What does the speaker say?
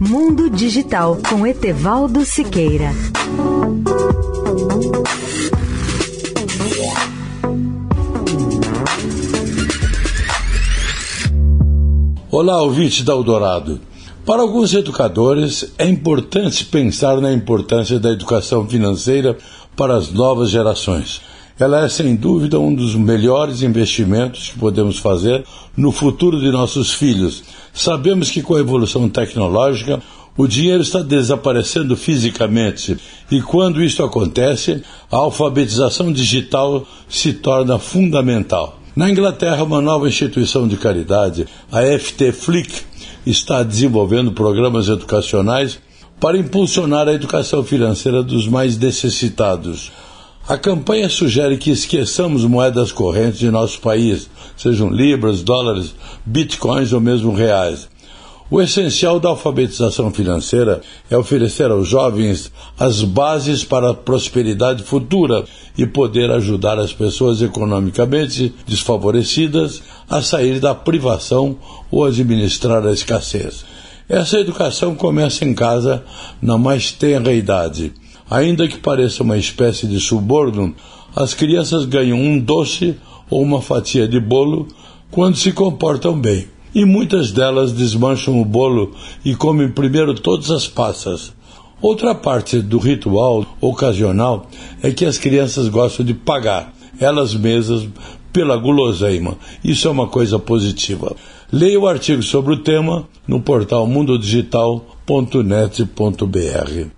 Mundo Digital com Etevaldo Siqueira. Olá, ouvinte da Eldorado. Para alguns educadores, é importante pensar na importância da educação financeira para as novas gerações. Ela é, sem dúvida, um dos melhores investimentos que podemos fazer no futuro de nossos filhos. Sabemos que, com a evolução tecnológica, o dinheiro está desaparecendo fisicamente e, quando isso acontece, a alfabetização digital se torna fundamental. Na Inglaterra, uma nova instituição de caridade, a FT Flick, está desenvolvendo programas educacionais para impulsionar a educação financeira dos mais necessitados. A campanha sugere que esqueçamos moedas correntes de nosso país, sejam libras, dólares, bitcoins ou mesmo reais. O essencial da alfabetização financeira é oferecer aos jovens as bases para a prosperidade futura e poder ajudar as pessoas economicamente desfavorecidas a sair da privação ou administrar a escassez. Essa educação começa em casa na mais tenra idade. Ainda que pareça uma espécie de suborno, as crianças ganham um doce ou uma fatia de bolo quando se comportam bem e muitas delas desmancham o bolo e comem primeiro todas as passas. Outra parte do ritual ocasional é que as crianças gostam de pagar, elas mesmas, pela guloseima. Isso é uma coisa positiva. Leia o artigo sobre o tema no portal mundodigital.net.br.